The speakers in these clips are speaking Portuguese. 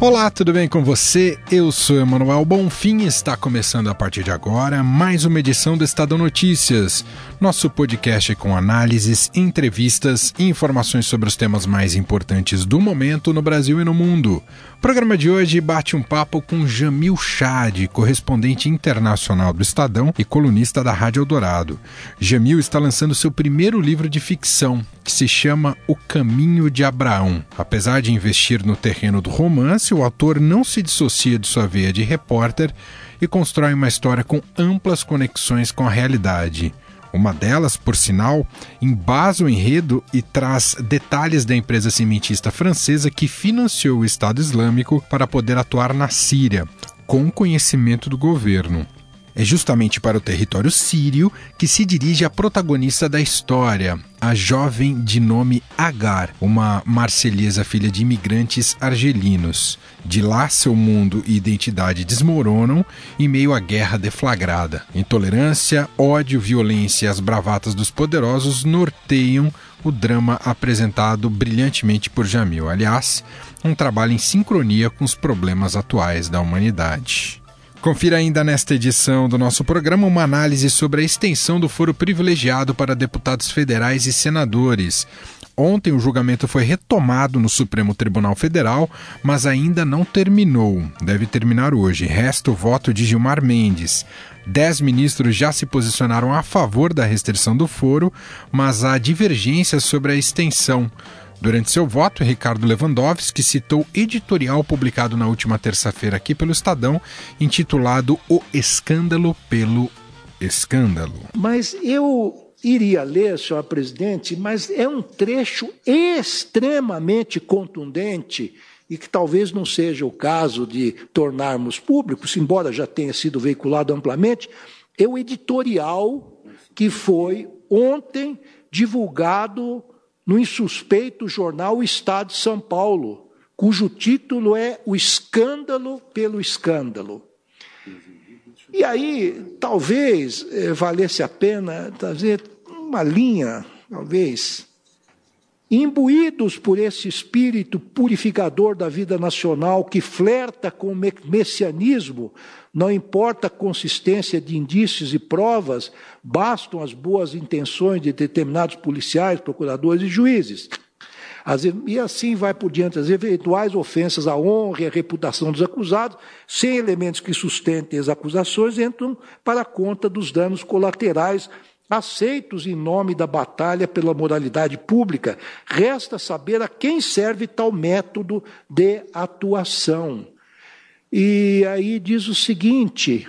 Olá, tudo bem com você? Eu sou Emanuel Bonfim e está começando a partir de agora mais uma edição do Estadão Notícias, nosso podcast com análises, entrevistas e informações sobre os temas mais importantes do momento no Brasil e no mundo. O programa de hoje bate um papo com Jamil Chad, correspondente internacional do Estadão e colunista da Rádio Eldorado. Jamil está lançando seu primeiro livro de ficção, que se chama O Caminho de Abraão. Apesar de investir no terreno do romance, o autor não se dissocia de sua veia de repórter e constrói uma história com amplas conexões com a realidade. Uma delas, por sinal, embasa o enredo e traz detalhes da empresa cimentista francesa que financiou o Estado Islâmico para poder atuar na Síria, com conhecimento do governo. É justamente para o território sírio que se dirige a protagonista da história, a jovem de nome Agar, uma marcelhesa filha de imigrantes argelinos. De lá, seu mundo e identidade desmoronam em meio à guerra deflagrada. Intolerância, ódio, violência e as bravatas dos poderosos norteiam o drama apresentado brilhantemente por Jamil. Aliás, um trabalho em sincronia com os problemas atuais da humanidade. Confira ainda nesta edição do nosso programa uma análise sobre a extensão do foro privilegiado para deputados federais e senadores. Ontem o julgamento foi retomado no Supremo Tribunal Federal, mas ainda não terminou. Deve terminar hoje. Resta o voto de Gilmar Mendes. Dez ministros já se posicionaram a favor da restrição do foro, mas há divergências sobre a extensão. Durante seu voto, Ricardo Lewandowski citou editorial publicado na última terça-feira aqui pelo Estadão, intitulado O Escândalo pelo Escândalo. Mas eu iria ler, senhor presidente, mas é um trecho extremamente contundente e que talvez não seja o caso de tornarmos públicos, embora já tenha sido veiculado amplamente, é o editorial que foi ontem divulgado no insuspeito jornal Estado de São Paulo, cujo título é O Escândalo pelo Escândalo. E aí, talvez eh, valesse a pena trazer uma linha, talvez, imbuídos por esse espírito purificador da vida nacional que flerta com o messianismo, não importa a consistência de indícios e provas, bastam as boas intenções de determinados policiais, procuradores e juízes. e assim vai por diante. As eventuais ofensas à honra e à reputação dos acusados, sem elementos que sustentem as acusações, entram para a conta dos danos colaterais aceitos em nome da batalha pela moralidade pública. Resta saber a quem serve tal método de atuação. E aí diz o seguinte: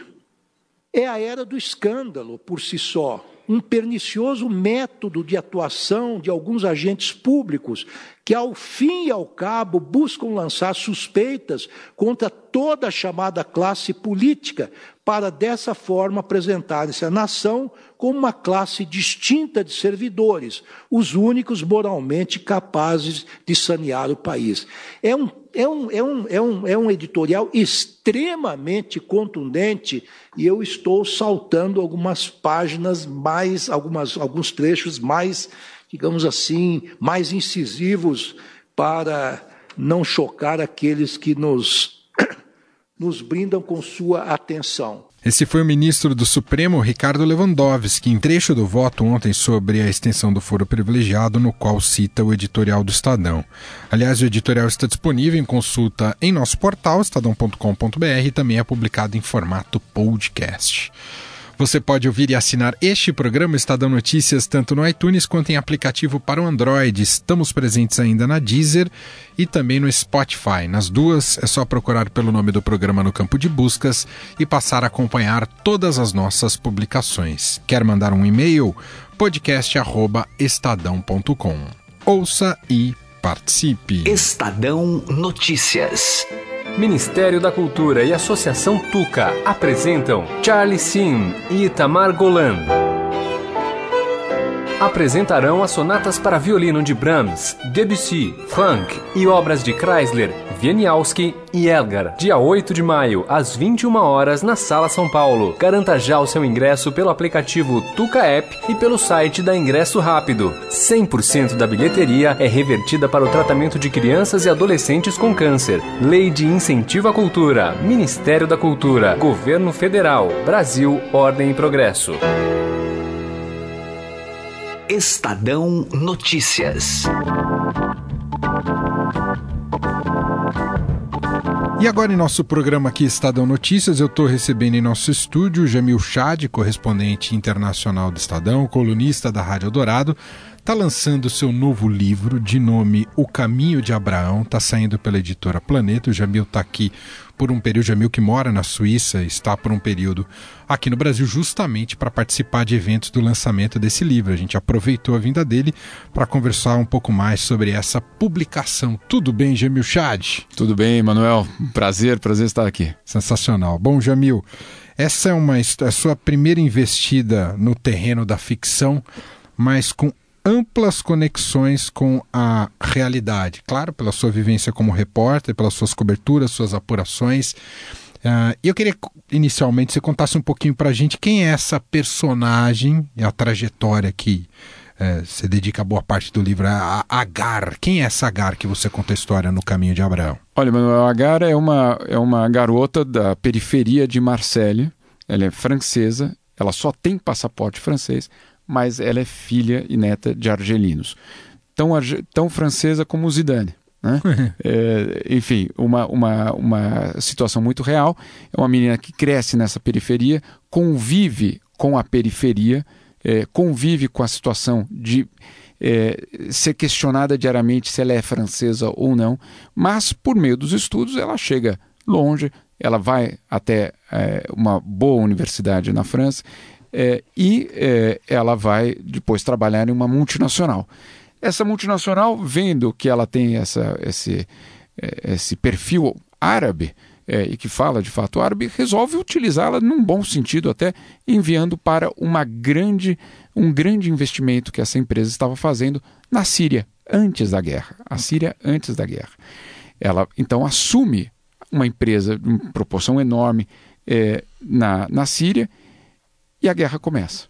é a era do escândalo por si só, um pernicioso método de atuação de alguns agentes públicos que, ao fim e ao cabo, buscam lançar suspeitas contra toda a chamada classe política, para dessa forma apresentarem-se à nação como uma classe distinta de servidores, os únicos moralmente capazes de sanear o país. É um, é um, é um, é um, é um editorial extremamente contundente e eu estou saltando algumas páginas mais, algumas, alguns trechos mais, digamos assim, mais incisivos para não chocar aqueles que nos, nos brindam com sua atenção. Esse foi o ministro do Supremo, Ricardo Lewandowski, em trecho do voto ontem sobre a extensão do foro privilegiado, no qual cita o editorial do Estadão. Aliás, o editorial está disponível em consulta em nosso portal, estadão.com.br, e também é publicado em formato podcast. Você pode ouvir e assinar este programa Estadão Notícias tanto no iTunes quanto em aplicativo para o Android. Estamos presentes ainda na Deezer e também no Spotify. Nas duas é só procurar pelo nome do programa no campo de buscas e passar a acompanhar todas as nossas publicações. Quer mandar um e-mail? podcast@estadão.com. Ouça e participe. Estadão Notícias. Ministério da Cultura e Associação Tuca apresentam Charlie Sim e Itamar Golan. Apresentarão as sonatas para violino de Brahms, Debussy, Franck e obras de Chrysler, Wieniawski e Elgar. Dia 8 de maio, às 21 horas, na Sala São Paulo. Garanta já o seu ingresso pelo aplicativo Tuca App e pelo site da Ingresso Rápido. 100% da bilheteria é revertida para o tratamento de crianças e adolescentes com câncer. Lei de Incentivo à Cultura, Ministério da Cultura, Governo Federal, Brasil, Ordem e Progresso. Estadão Notícias. E agora em nosso programa aqui Estadão Notícias, eu estou recebendo em nosso estúdio Jamil Chad, correspondente internacional do Estadão, colunista da Rádio Dourado, está lançando seu novo livro de nome O Caminho de Abraão, está saindo pela editora Planeta. O Jamil está aqui por um período, Jamil que mora na Suíça, está por um período aqui no Brasil justamente para participar de eventos do lançamento desse livro. A gente aproveitou a vinda dele para conversar um pouco mais sobre essa publicação. Tudo bem, Jamil Chad? Tudo bem, Manuel. Prazer, prazer estar aqui. Sensacional. Bom, Jamil, essa é uma é a sua primeira investida no terreno da ficção, mas com amplas conexões com a realidade. Claro, pela sua vivência como repórter, pelas suas coberturas, suas apurações. Uh, eu queria inicialmente você contasse um pouquinho para a gente quem é essa personagem e a trajetória que uh, você dedica boa parte do livro a, Agar. Quem é essa Agar que você conta a história no Caminho de Abraão? Olha, Manuel, Agar é uma, é uma garota da periferia de Marselha. Ela é francesa, ela só tem passaporte francês, mas ela é filha e neta de argelinos. Tão, tão francesa como Zidane. Né? é, enfim, uma, uma, uma situação muito real. É uma menina que cresce nessa periferia, convive com a periferia, é, convive com a situação de é, ser questionada diariamente se ela é francesa ou não, mas por meio dos estudos ela chega longe, ela vai até é, uma boa universidade na França é, e é, ela vai depois trabalhar em uma multinacional. Essa multinacional, vendo que ela tem essa, esse, é, esse perfil árabe, é, e que fala de fato árabe, resolve utilizá-la num bom sentido, até enviando para uma grande, um grande investimento que essa empresa estava fazendo na Síria, antes da guerra. A Síria antes da guerra. Ela então assume uma empresa de proporção enorme é, na, na Síria e a guerra começa.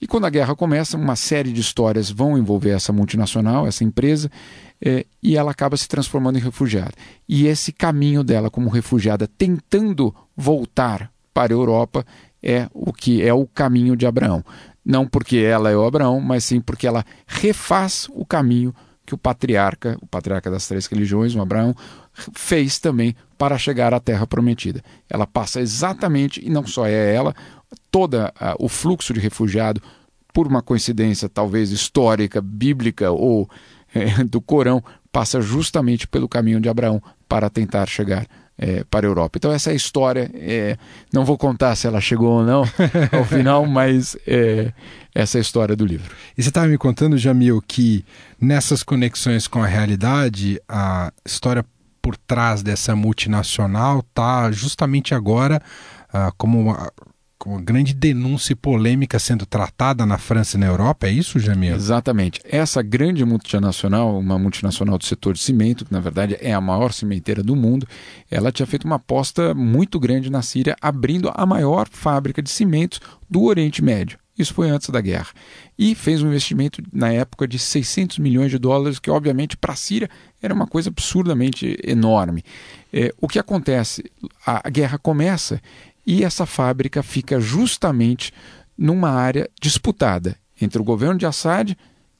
E quando a guerra começa, uma série de histórias vão envolver essa multinacional, essa empresa, é, e ela acaba se transformando em refugiada. E esse caminho dela como refugiada, tentando voltar para a Europa, é o que é o caminho de Abraão. Não porque ela é o Abraão, mas sim porque ela refaz o caminho que o patriarca, o patriarca das três religiões, o Abraão, fez também para chegar à terra prometida. Ela passa exatamente, e não só é ela, todo o fluxo de refugiado, por uma coincidência talvez histórica, bíblica ou é, do Corão, passa justamente pelo caminho de Abraão para tentar chegar é, para a Europa. Então essa é a história. É, não vou contar se ela chegou ou não ao final, mas é, essa é a história do livro. E você estava me contando, Jamil, que nessas conexões com a realidade, a história por trás dessa multinacional está justamente agora uh, como uma, uma grande denúncia e polêmica sendo tratada na França e na Europa, é isso, Jamil? Exatamente. Essa grande multinacional, uma multinacional do setor de cimento, que na verdade é a maior cimenteira do mundo, ela tinha feito uma aposta muito grande na Síria, abrindo a maior fábrica de cimentos do Oriente Médio. Isso foi antes da guerra. E fez um investimento na época de 600 milhões de dólares, que obviamente para a Síria era uma coisa absurdamente enorme. É, o que acontece? A, guerra começa e essa fábrica fica justamente numa área disputada entre o governo de Assad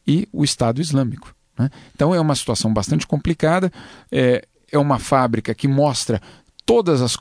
e o Estado Islâmico. Né? Então é uma situação bastante complicada, é, é uma fábrica que mostra todas as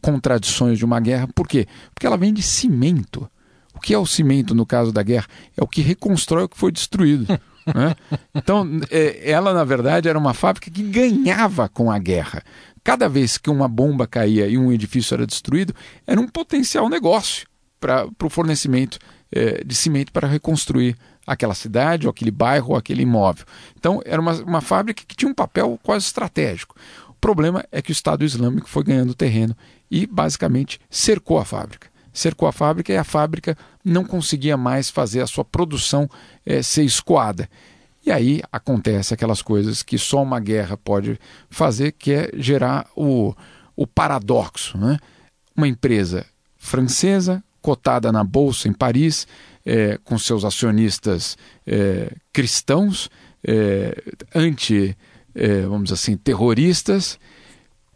contradições de uma guerra. Por quê? Porque ela vende cimento. O que é o cimento no caso da guerra? É o que reconstrói o que foi destruído. né? Então, é, ela, na verdade, era uma fábrica que ganhava com a guerra cada vez que uma bomba caía e um edifício era destruído, era um potencial negócio para o fornecimento eh, de cimento para reconstruir aquela cidade, ou aquele bairro, ou aquele imóvel. Então, era uma, uma fábrica que tinha um papel quase estratégico. O problema é que o Estado Islâmico foi ganhando terreno e, basicamente, cercou a fábrica. Cercou a fábrica e a fábrica não conseguia mais fazer a sua produção é, ser escoada. E aí acontece aquelas coisas que só uma guerra pode fazer, que é gerar o, o paradoxo. Né? Uma empresa francesa, cotada na Bolsa em Paris, é, com seus acionistas é, cristãos, é, anti, vamos assim, terroristas,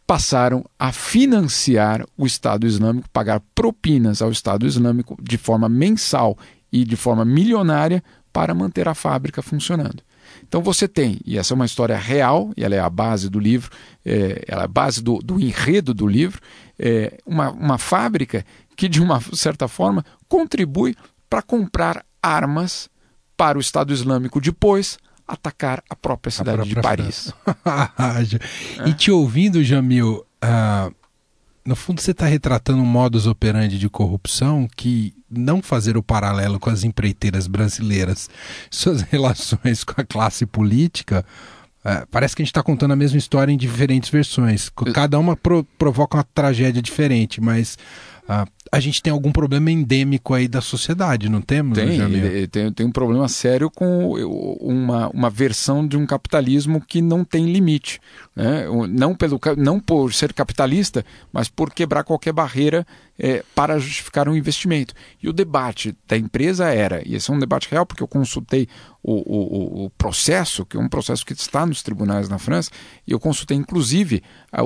passaram a financiar o Estado Islâmico, pagar propinas ao Estado Islâmico de forma mensal e de forma milionária para manter a fábrica funcionando. Então você tem, e essa é uma história real, e ela é a base do livro, é, ela é a base do, do enredo do livro, é, uma, uma fábrica que, de uma certa forma, contribui para comprar armas para o Estado Islâmico depois atacar a própria cidade a própria de Paris. e te ouvindo, Jamil, uh, no fundo você está retratando um modus operandi de corrupção que não fazer o paralelo com as empreiteiras brasileiras, suas relações com a classe política, uh, parece que a gente está contando a mesma história em diferentes versões. Cada uma pro provoca uma tragédia diferente, mas uh, a gente tem algum problema endêmico aí da sociedade, não temos? Tem, tem, tem um problema sério com uma, uma versão de um capitalismo que não tem limite. Né? Não, pelo, não por ser capitalista, mas por quebrar qualquer barreira é, para justificar um investimento. E o debate da empresa era, e esse é um debate real, porque eu consultei o, o, o processo, que é um processo que está nos tribunais na França, e eu consultei inclusive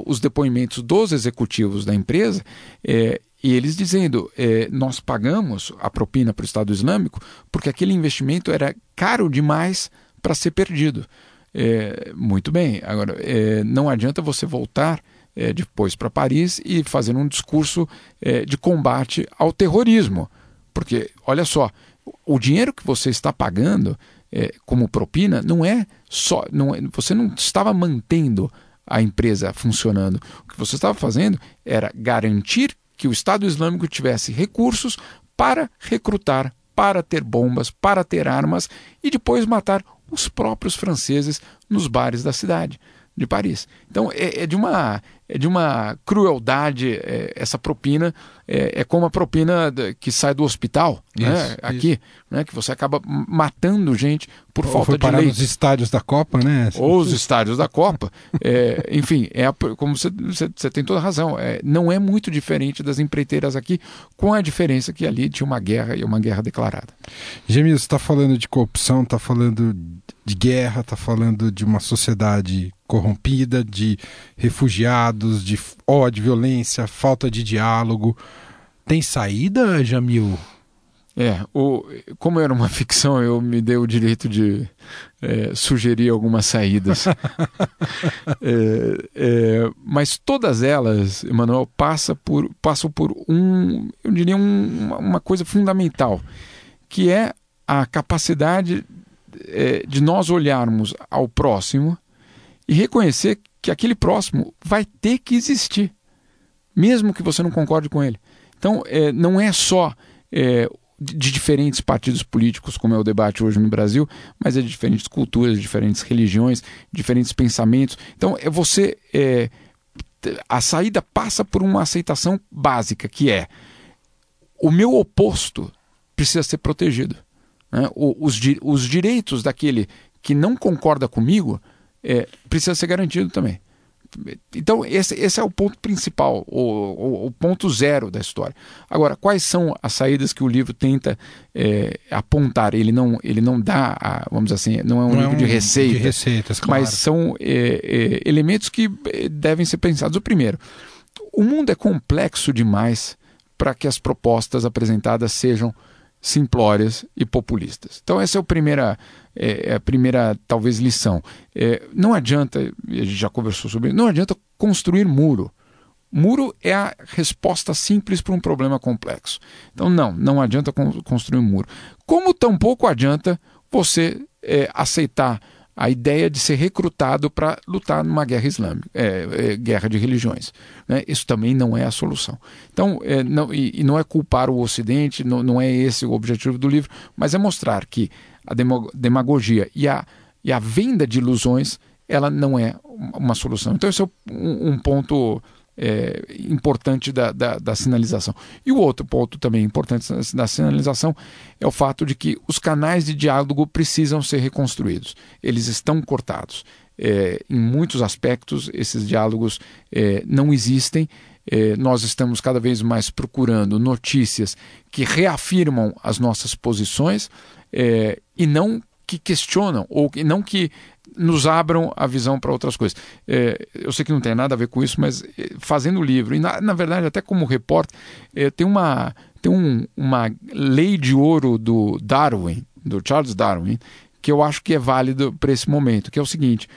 os depoimentos dos executivos da empresa, é, e eles dizendo: é, nós pagamos a propina para o Estado Islâmico porque aquele investimento era caro demais para ser perdido. É, muito bem, agora é, não adianta você voltar depois para Paris e fazer um discurso de combate ao terrorismo. Porque, olha só, o dinheiro que você está pagando como propina não é só. Não é, você não estava mantendo a empresa funcionando. O que você estava fazendo era garantir que o Estado Islâmico tivesse recursos para recrutar, para ter bombas, para ter armas e depois matar os próprios franceses nos bares da cidade de Paris. Então é, é de uma é de uma crueldade é, essa propina é, é, como a propina que sai do hospital né, isso, né, aqui né, que você acaba matando gente por Ou falta foi de parar leite. nos estádios da Copa né? Ou os estádios da Copa. É, enfim é a, como você, você, você, tem toda a razão é, não é muito diferente das empreiteiras aqui com a diferença que ali tinha uma guerra e uma guerra declarada. Gemil, você está falando de corrupção está falando de guerra está falando de uma sociedade corrompida, de refugiados, de ódio, violência, falta de diálogo. Tem saída, Jamil? É, o, como era uma ficção, eu me dei o direito de é, sugerir algumas saídas. é, é, mas todas elas, Emanuel, passa por, passam por um, eu diria, um, uma coisa fundamental, que é a capacidade é, de nós olharmos ao próximo e reconhecer que aquele próximo vai ter que existir, mesmo que você não concorde com ele. Então, é, não é só é, de diferentes partidos políticos, como é o debate hoje no Brasil, mas é de diferentes culturas, diferentes religiões, diferentes pensamentos. Então, é você. É, a saída passa por uma aceitação básica, que é o meu oposto precisa ser protegido. Né? Os, os direitos daquele que não concorda comigo é, precisa ser garantido também. Então, esse, esse é o ponto principal, o, o, o, ponto zero da história. Agora, quais são as saídas que o livro tenta é, apontar? Ele não, ele não dá, a, vamos dizer assim, não é um não livro é um de, receita, de receitas, claro. mas são é, é elementos que é, devem ser pensados. O primeiro, o mundo é complexo demais para que as propostas apresentadas sejam simplórias e populistas. Então essa é a primeira, é, é a primeira talvez lição. É, não adianta, a gente já conversou sobre, não adianta construir muro. Muro é a resposta simples para um problema complexo. Então não, não adianta construir um muro. Como tampouco adianta você é, aceitar a ideia de ser recrutado para lutar numa guerra islâmica, é, é, guerra de religiões. Né? Isso também não é a solução. Então, é, não, e, e, não é culpar o Ocidente, não, não é esse o objetivo do livro, mas é mostrar que a demagogia e a, e a venda de ilusões ela não é uma solução. Então, esse é um, um ponto é, importante da, da, da, sinalização. E o outro ponto também importante da sinalização é o fato de que os canais de diálogo precisam ser reconstruídos. Eles estão cortados. É, em muitos aspectos, esses diálogos é, não existem. É, nós estamos cada vez mais procurando notícias que reafirmam as nossas posições é, e não que questionam, ou que, não que nos abram a visão para outras coisas. É, eu sei que não tem nada a ver com isso, mas é, fazendo o livro, e na, na verdade, até como repórter, é, tem, uma, tem um, uma lei de ouro do Darwin, do Charles Darwin, que eu acho que é válido para esse momento, que é o seguinte: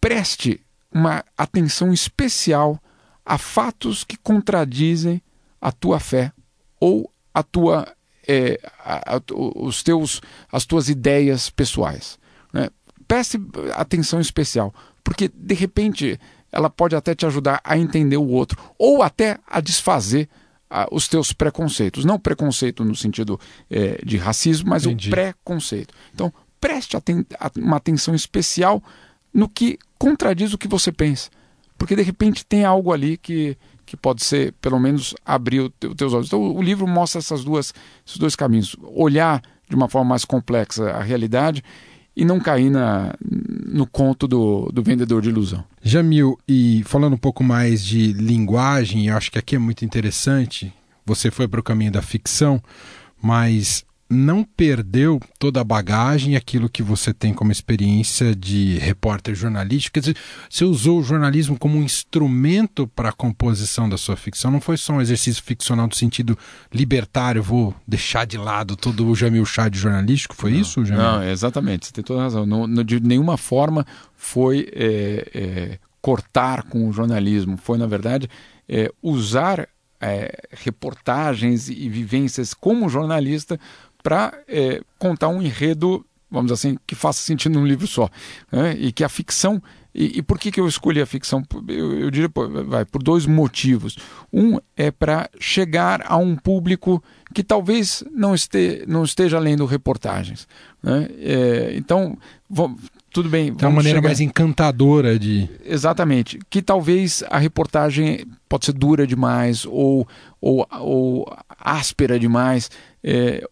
preste uma atenção especial a fatos que contradizem a tua fé ou a tua é, a, a, os teus, as tuas ideias pessoais. Né? Preste atenção especial, porque de repente ela pode até te ajudar a entender o outro ou até a desfazer a, os teus preconceitos. Não preconceito no sentido é, de racismo, mas Entendi. o preconceito. Então, preste aten uma atenção especial no que contradiz o que você pensa. Porque de repente tem algo ali que, que pode ser, pelo menos, abrir os teus olhos. Então, o livro mostra essas duas, esses dois caminhos: olhar de uma forma mais complexa a realidade e não cair na, no conto do, do vendedor de ilusão. Jamil, e falando um pouco mais de linguagem, acho que aqui é muito interessante. Você foi para o caminho da ficção, mas não perdeu toda a bagagem, aquilo que você tem como experiência de repórter jornalístico. Quer dizer, você usou o jornalismo como um instrumento para a composição da sua ficção. Não foi só um exercício ficcional no sentido libertário, vou deixar de lado todo o Jamil Chá de jornalístico. Foi não, isso, Jamil? Não, exatamente. Você tem toda a razão. Não, não, de nenhuma forma foi é, é, cortar com o jornalismo. Foi, na verdade, é, usar é, reportagens e vivências como jornalista para é, contar um enredo, vamos dizer assim, que faça sentido num livro só. Né? E que a ficção. E, e, por que, que eu escolhi a ficção? Eu, eu diria, vai, por dois motivos. Um é para chegar a um público que talvez não, este, não esteja lendo reportagens. Né? É, então, vamos, tudo bem. É uma maneira chegar... mais encantadora de. Exatamente. Que talvez a reportagem pode ser dura demais ou, ou, ou áspera demais. É,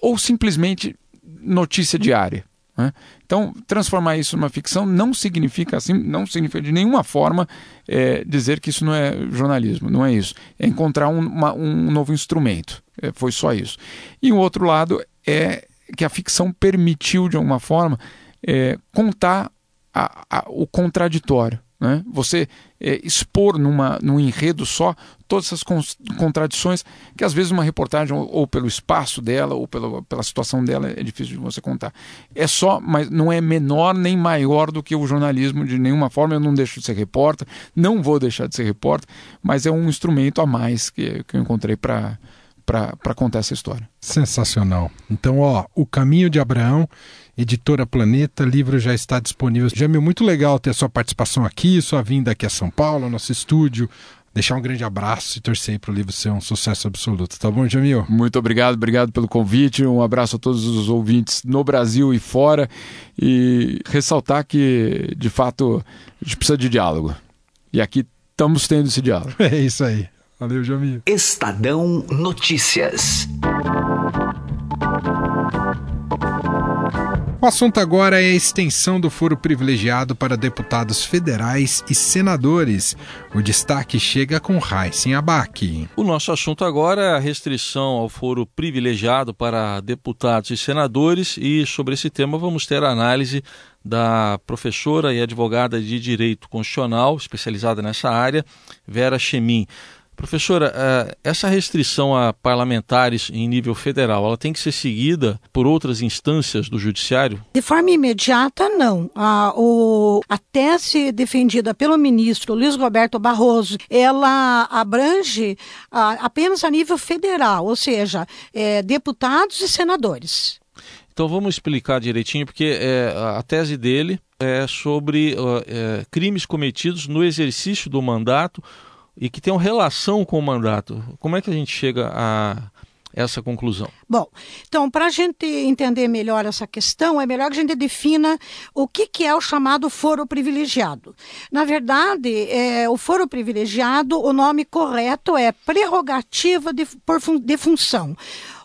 ou simplesmente notícia diária. Né? Então, transformar isso numa ficção não significa assim, não significa de nenhuma forma é, dizer que isso não é jornalismo, não é isso. É encontrar um, uma, um novo instrumento. É, foi só isso. E o outro lado é que a ficção permitiu, de alguma forma, é, contar a, a, o contraditório. Né? Você é, expor numa, num enredo só todas essas contradições que às vezes uma reportagem ou, ou, pelo espaço dela ou pela, pela situação dela é difícil de você contar. É só, mas não é menor nem maior do que o jornalismo de nenhuma forma. Eu não deixo de ser repórter, não vou deixar de ser repórter, mas é um instrumento a mais que, que eu encontrei para para contar essa história. Sensacional. Então, ó, O Caminho de Abraão Editora Planeta, livro já está disponível. Jamil, muito legal ter a sua participação aqui, sua vinda aqui a São Paulo, nosso estúdio. Deixar um grande abraço e torcer para o livro ser um sucesso absoluto, tá bom, Jamil? Muito obrigado, obrigado pelo convite. Um abraço a todos os ouvintes no Brasil e fora. E ressaltar que, de fato, a gente precisa de diálogo. E aqui estamos tendo esse diálogo. É isso aí. Valeu, Jamil. Estadão Notícias. O assunto agora é a extensão do foro privilegiado para deputados federais e senadores. O destaque chega com Raíssen Abac. O nosso assunto agora é a restrição ao foro privilegiado para deputados e senadores e sobre esse tema vamos ter a análise da professora e advogada de Direito Constitucional, especializada nessa área, Vera Chemin. Professora, eh, essa restrição a parlamentares em nível federal, ela tem que ser seguida por outras instâncias do judiciário? De forma imediata, não. A, o, a tese defendida pelo ministro Luiz Roberto Barroso, ela abrange a, apenas a nível federal, ou seja, é, deputados e senadores. Então vamos explicar direitinho, porque é, a tese dele é sobre é, crimes cometidos no exercício do mandato e que tenham relação com o mandato. Como é que a gente chega a essa conclusão? Bom, então, para a gente entender melhor essa questão, é melhor que a gente defina o que, que é o chamado foro privilegiado. Na verdade, é, o foro privilegiado, o nome correto é prerrogativa de, por, de função.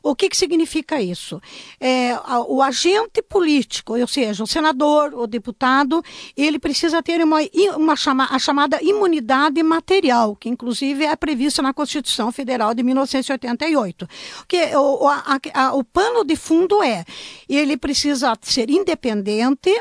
O que, que significa isso? É, o agente político, ou seja, o senador, o deputado, ele precisa ter uma, uma chama, a chamada imunidade material, que inclusive é prevista na Constituição Federal de 1988. Que o, a, a, o pano de fundo é, ele precisa ser independente,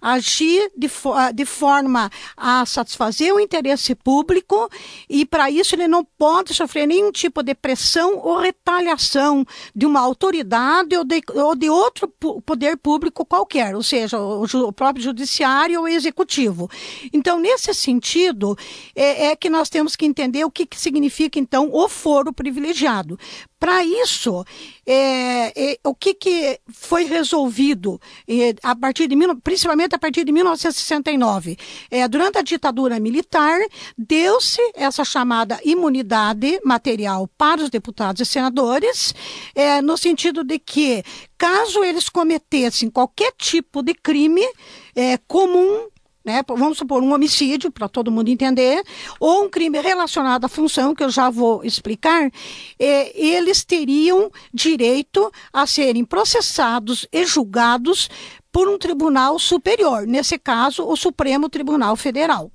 agir de, de forma a satisfazer o interesse público e para isso ele não pode sofrer nenhum tipo de pressão ou retaliação de uma autoridade ou de, ou de outro poder público qualquer, ou seja, o, o próprio judiciário ou executivo. Então, nesse sentido, é, é, que nós temos que entender o que, que significa, então, o foro privilegiado. Para isso, é, é, o que, que foi resolvido é, a partir de principalmente a partir de 1969, é, durante a ditadura militar, deu-se essa chamada imunidade material para os deputados e senadores, é, no sentido de que, caso eles cometessem qualquer tipo de crime é, comum né? Vamos supor um homicídio, para todo mundo entender, ou um crime relacionado à função, que eu já vou explicar, é, eles teriam direito a serem processados e julgados por um tribunal superior, nesse caso, o Supremo Tribunal Federal.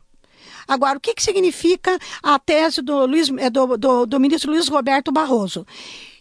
Agora, o que, que significa a tese do, Luiz, é, do, do, do ministro Luiz Roberto Barroso?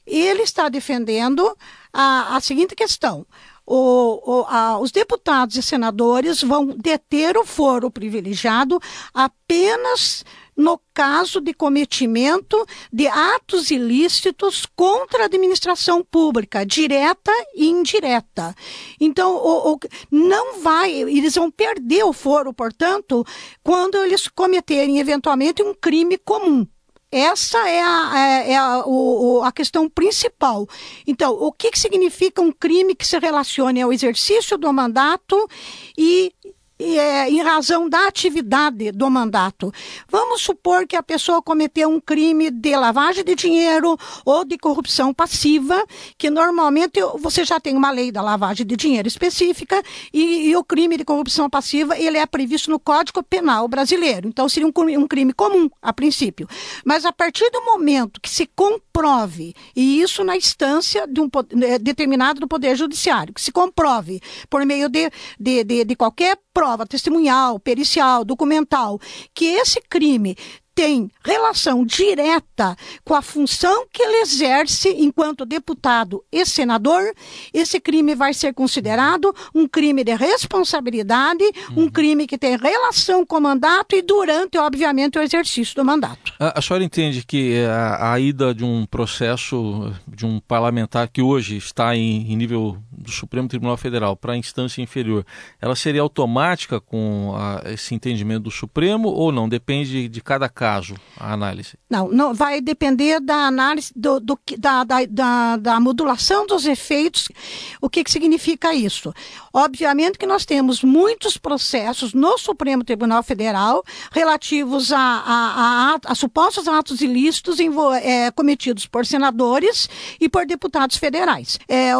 Ele está defendendo a, a seguinte questão: o, o, a, os deputados e senadores vão deter o foro privilegiado apenas no caso de cometimento de atos ilícitos contra a administração pública, direta e indireta. Então, o, o, não vai, eles vão perder o foro, portanto, quando eles cometerem eventualmente um crime comum. Essa é a, é, é a, o, a questão principal. Então, o que, que significa um crime que se relacione ao exercício do mandato e é, em razão da atividade do mandato. Vamos supor que a pessoa cometeu um crime de lavagem de dinheiro ou de corrupção passiva, que normalmente você já tem uma lei da lavagem de dinheiro específica e, e o crime de corrupção passiva ele é previsto no Código Penal brasileiro. Então seria um, um crime comum a princípio. Mas a partir do momento que se comprove e isso na instância de um é, determinado do Poder Judiciário, que se comprove por meio de, de, de, de qualquer prova testemunhal, pericial, documental, que esse crime tem relação direta com a função que ele exerce enquanto deputado e senador, esse crime vai ser considerado um crime de responsabilidade, uhum. um crime que tem relação com o mandato e durante, obviamente, o exercício do mandato. A, a senhora entende que a, a, ida de um processo de um parlamentar que hoje está em, em nível do Supremo Tribunal Federal para a instância inferior, ela seria automática com a, esse entendimento do Supremo ou não? Depende de, de cada caso caso a análise? Não, não vai depender da análise do, do da, da, da, da, modulação dos efeitos. O que, que significa isso? Obviamente que nós temos muitos processos no Supremo Tribunal Federal relativos a, a, a, a supostos atos ilícitos em, é, cometidos por senadores e por deputados federais. É,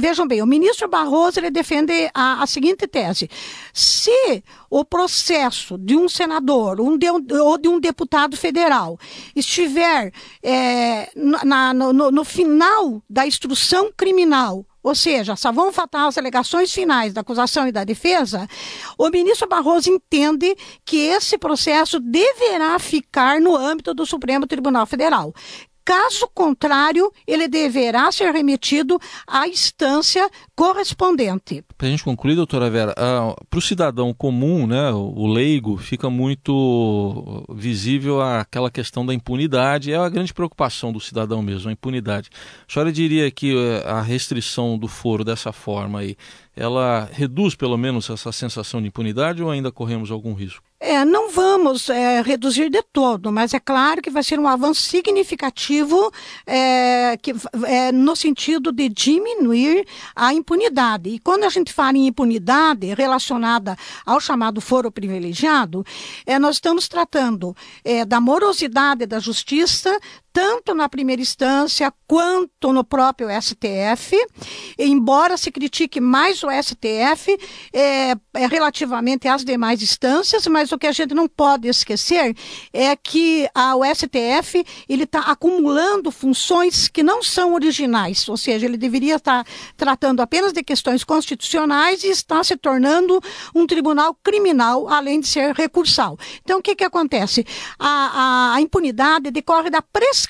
vejam bem, o ministro Barroso ele defende a seguinte tese: se o processo de um senador um de, ou de um deputado federal estiver é, na, no, no final da instrução criminal ou seja, só vão faltar as alegações finais da acusação e da defesa, o ministro Barroso entende que esse processo deverá ficar no âmbito do Supremo Tribunal Federal. Caso contrário, ele deverá ser remetido à instância correspondente. Para a gente concluir, doutora Vera, uh, para o cidadão comum, né, o leigo, fica muito visível aquela questão da impunidade. É a grande preocupação do cidadão mesmo, a impunidade. A senhora diria que uh, a restrição do foro dessa forma aí, ela reduz pelo menos essa sensação de impunidade ou ainda corremos algum risco? É, não vamos é, reduzir de todo, mas é claro que vai ser um avanço significativo é, que, é, no sentido de diminuir a impunidade. E quando a gente fala em impunidade relacionada ao chamado foro privilegiado, é, nós estamos tratando é, da morosidade da justiça, tanto na primeira instância quanto no próprio STF, embora se critique mais o STF é, é, relativamente às demais instâncias, mas o que a gente não pode esquecer é que a, o STF ele está acumulando funções que não são originais, ou seja, ele deveria estar tá tratando apenas de questões constitucionais e está se tornando um tribunal criminal, além de ser recursal. Então, o que, que acontece? A, a, a impunidade decorre da prescrição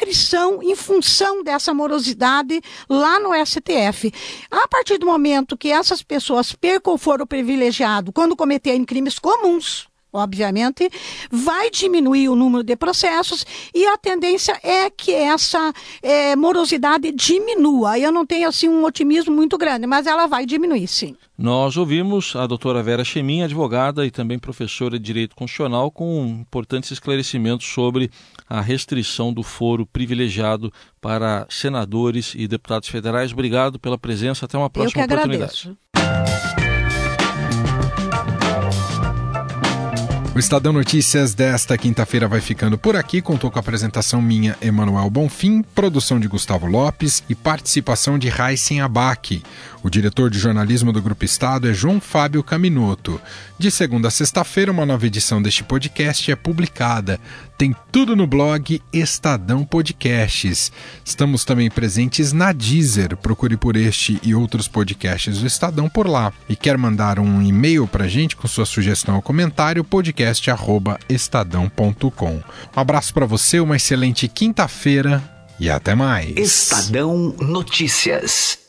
em função dessa morosidade lá no STF. A partir do momento que essas pessoas percam o foro privilegiado quando cometerem crimes comuns, obviamente, vai diminuir o número de processos e a tendência é que essa é, morosidade diminua. Eu não tenho assim um otimismo muito grande, mas ela vai diminuir, sim. Nós ouvimos a doutora Vera Chemin, advogada e também professora de Direito Constitucional, com importantes esclarecimentos sobre a restrição do foro privilegiado para senadores e deputados federais. Obrigado pela presença. Até uma próxima Eu que oportunidade. Agradeço. O Estadão Notícias desta quinta-feira vai ficando por aqui. Contou com a apresentação minha, Emanuel Bonfim, produção de Gustavo Lopes e participação de Raíssen Abac. O diretor de jornalismo do Grupo Estado é João Fábio Caminoto. De segunda a sexta-feira, uma nova edição deste podcast é publicada. Tem tudo no blog Estadão Podcasts. Estamos também presentes na Deezer. Procure por este e outros podcasts do Estadão por lá. E quer mandar um e-mail para gente com sua sugestão ou comentário? podcast@estadão.com. Um abraço para você, uma excelente quinta-feira e até mais. Estadão Notícias.